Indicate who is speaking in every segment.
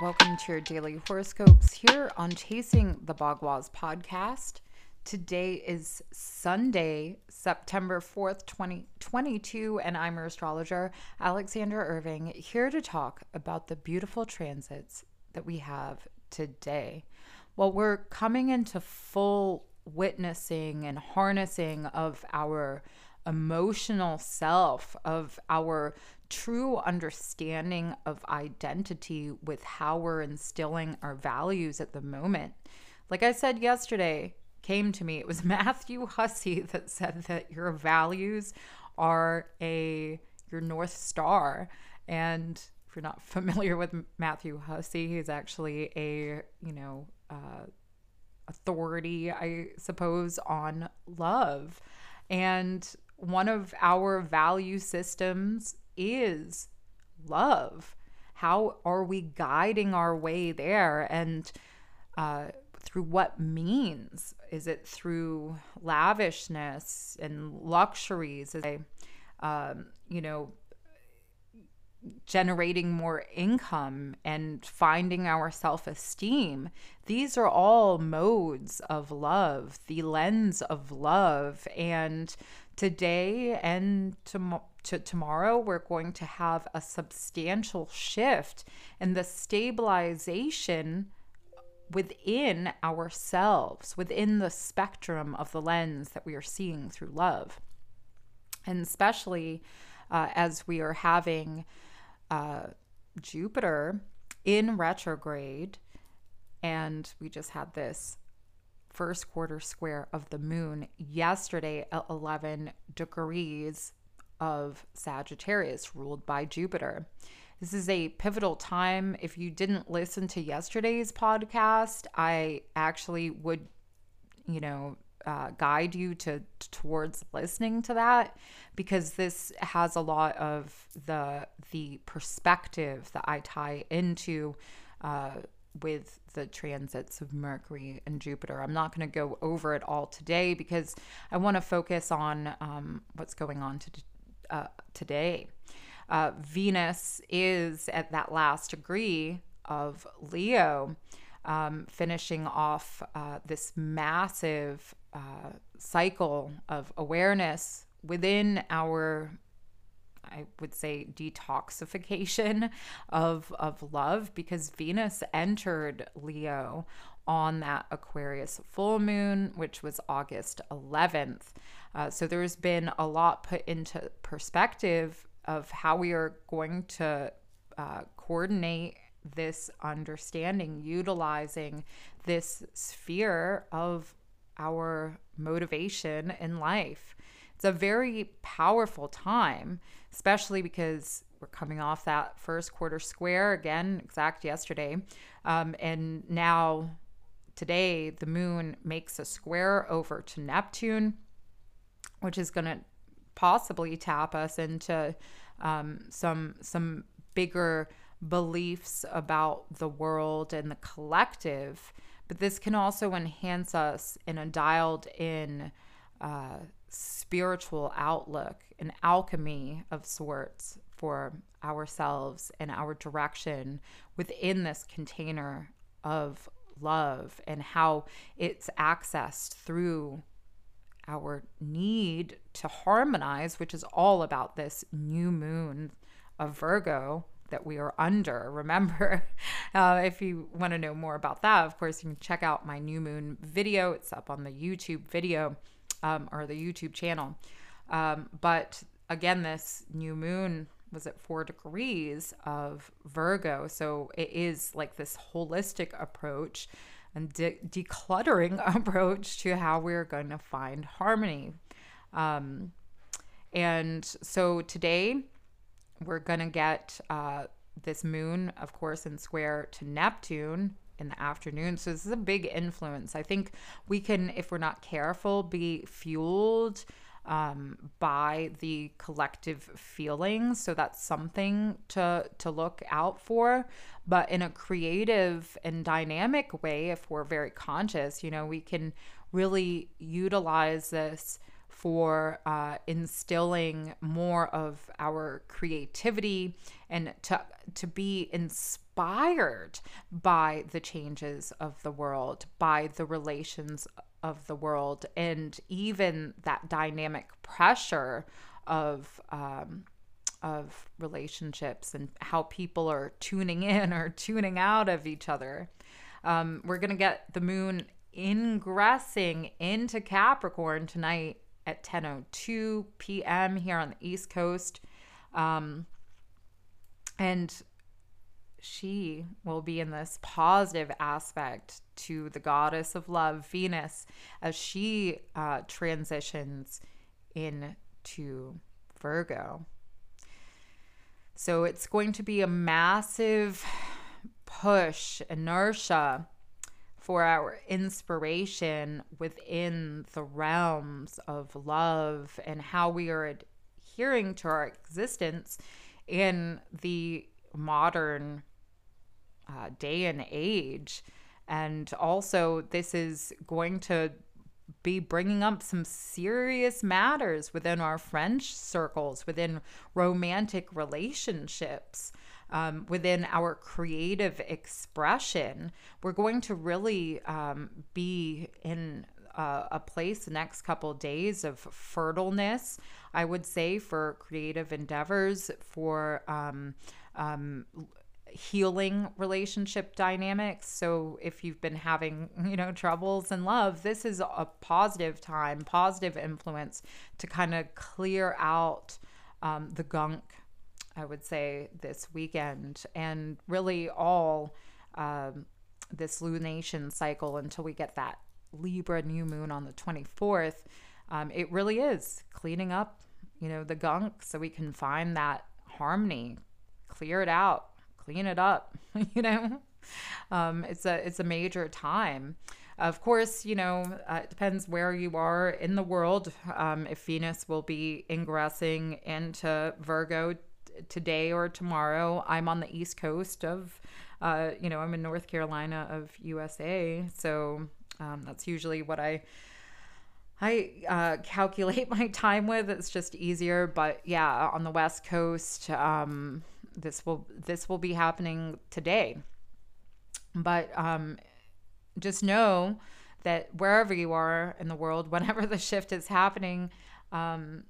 Speaker 1: Welcome to your daily horoscopes here on Chasing the Bagua podcast. Today is Sunday, September 4th, 2022, and I'm your astrologer, Alexandra Irving, here to talk about the beautiful transits that we have today. Well, we're coming into full witnessing and harnessing of our emotional self, of our true understanding of identity with how we're instilling our values at the moment. Like I said yesterday, came to me, it was Matthew Hussey that said that your values are a your north star and if you're not familiar with Matthew Hussey, he's actually a, you know, uh, authority, I suppose, on love. And one of our value systems is love. How are we guiding our way there? And uh, through what means? Is it through lavishness and luxuries? Is it, um, you know, generating more income and finding our self esteem. These are all modes of love, the lens of love. And today and to, to tomorrow, we're going to have a substantial shift in the stabilization within ourselves, within the spectrum of the lens that we are seeing through love. And especially uh, as we are having uh, Jupiter in retrograde, and we just had this first quarter square of the moon yesterday at 11 degrees of Sagittarius, ruled by Jupiter. This is a pivotal time. If you didn't listen to yesterday's podcast, I actually would, you know, uh, guide you to towards listening to that because this has a lot of the the perspective that I tie into uh, with the transits of Mercury and Jupiter. I'm not going to go over it all today because I want to focus on um, what's going on to, uh, today. Uh, Venus is at that last degree of Leo, um, finishing off uh, this massive uh, cycle of awareness within our I would say detoxification of of love because Venus entered Leo on that Aquarius full moon, which was August 11th. Uh, so there's been a lot put into perspective of how we are going to uh, coordinate this understanding, utilizing this sphere of our motivation in life. It's a very powerful time, especially because we're coming off that first quarter square again, exact yesterday. Um, and now today, the moon makes a square over to Neptune, which is going to possibly tap us into um, some some bigger beliefs about the world and the collective but this can also enhance us in a dialed in uh, spiritual outlook, an alchemy of sorts for ourselves and our direction within this container of love and how it's accessed through our need to harmonize, which is all about this new moon of Virgo that we are under. Remember, uh, if you want to know more about that, of course, you can check out my new moon video. It's up on the YouTube video um, or the YouTube channel. Um, but again, this new moon was at four degrees of Virgo. So it is like this holistic approach and de- decluttering approach to how we're going to find harmony. Um, and so today, we're going to get uh, this moon, of course, in square to Neptune in the afternoon. So this is a big influence. I think we can, if we're not careful, be fueled um, by the collective feelings. So that's something to to look out for. But in a creative and dynamic way, if we're very conscious, you know, we can really utilize this for uh, instilling more of our creativity and to to be inspired by the changes of the world, by the relations of the world, and even that dynamic pressure of um, of relationships and how people are tuning in or tuning out of each other. Um, we're gonna get the moon ingressing into Capricorn tonight at 10:02 p.m. here on the East Coast. Um, and she will be in this positive aspect to the goddess of love, Venus, as she uh, transitions into Virgo. So it's going to be a massive push, inertia for our inspiration within the realms of love and how we are adhering to our existence in the modern uh, day and age. And also, this is going to be bringing up some serious matters within our French circles, within romantic relationships, um, within our creative expression. We're going to really um, be in uh, a place the next couple of days of fertileness, I would say, for creative endeavors, for um, um, healing relationship dynamics. So if you've been having, you know, troubles in love, this is a positive time, positive influence to kind of clear out um, the gunk, I would say, this weekend and really all um, this lunation cycle until we get that Libra new moon on the 24th. Um, it really is cleaning up, you know, the gunk so we can find that harmony, clear it out, clean it up, you know. Um, it's a it's a major time. Of course, you know, uh, it depends where you are in the world. Um, if Venus will be ingressing into Virgo today or tomorrow, I'm on the east coast of, uh, you know, I'm in North Carolina of USA, so um, that's usually what I I uh, calculate my time with. It's just easier, but yeah, on the West Coast, um, this will this will be happening today. But um, just know that wherever you are in the world, whenever the shift is happening, um,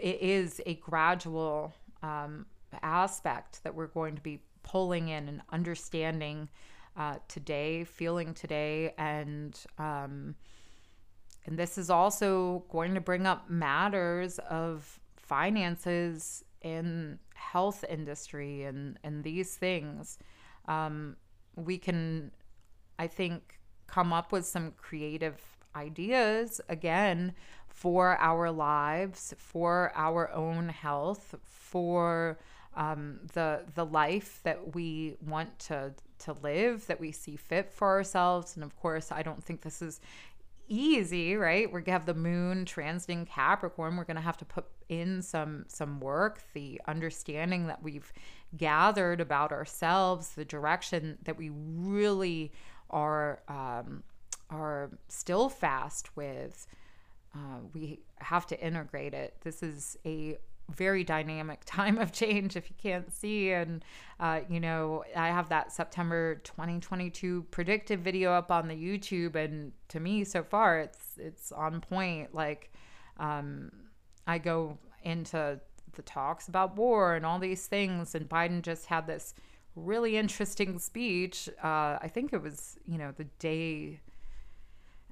Speaker 1: it is a gradual um, aspect that we're going to be pulling in and understanding uh, today, feeling today, and um, and this is also going to bring up matters of finances in health industry and and these things. Um, we can, I think, come up with some creative ideas again for our lives, for our own health, for um, the the life that we want to to live, that we see fit for ourselves. And of course, I don't think this is easy, right? We're gonna have the moon transiting Capricorn. We're gonna have to put in some some work, the understanding that we've gathered about ourselves, the direction that we really are um, are still fast with. Uh, we have to integrate it. This is a very dynamic time of change if you can't see and uh, you know i have that september 2022 predictive video up on the youtube and to me so far it's it's on point like um, i go into the talks about war and all these things and biden just had this really interesting speech uh, i think it was you know the day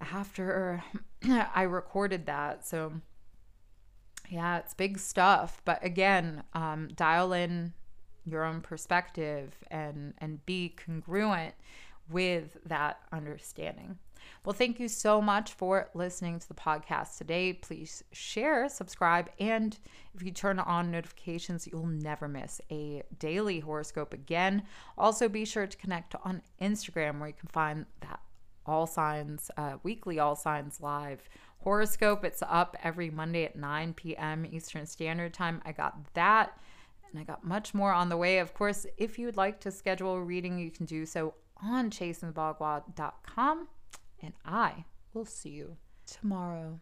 Speaker 1: after i recorded that so yeah, it's big stuff. But again, um, dial in your own perspective and and be congruent with that understanding. Well, thank you so much for listening to the podcast today. Please share, subscribe, and if you turn on notifications, you'll never miss a daily horoscope again. Also, be sure to connect on Instagram where you can find that all signs, uh, weekly all signs live horoscope. It's up every Monday at 9 p.m. Eastern Standard Time. I got that and I got much more on the way. Of course, if you'd like to schedule a reading, you can do so on chasingthebagua.com. And I will see you tomorrow.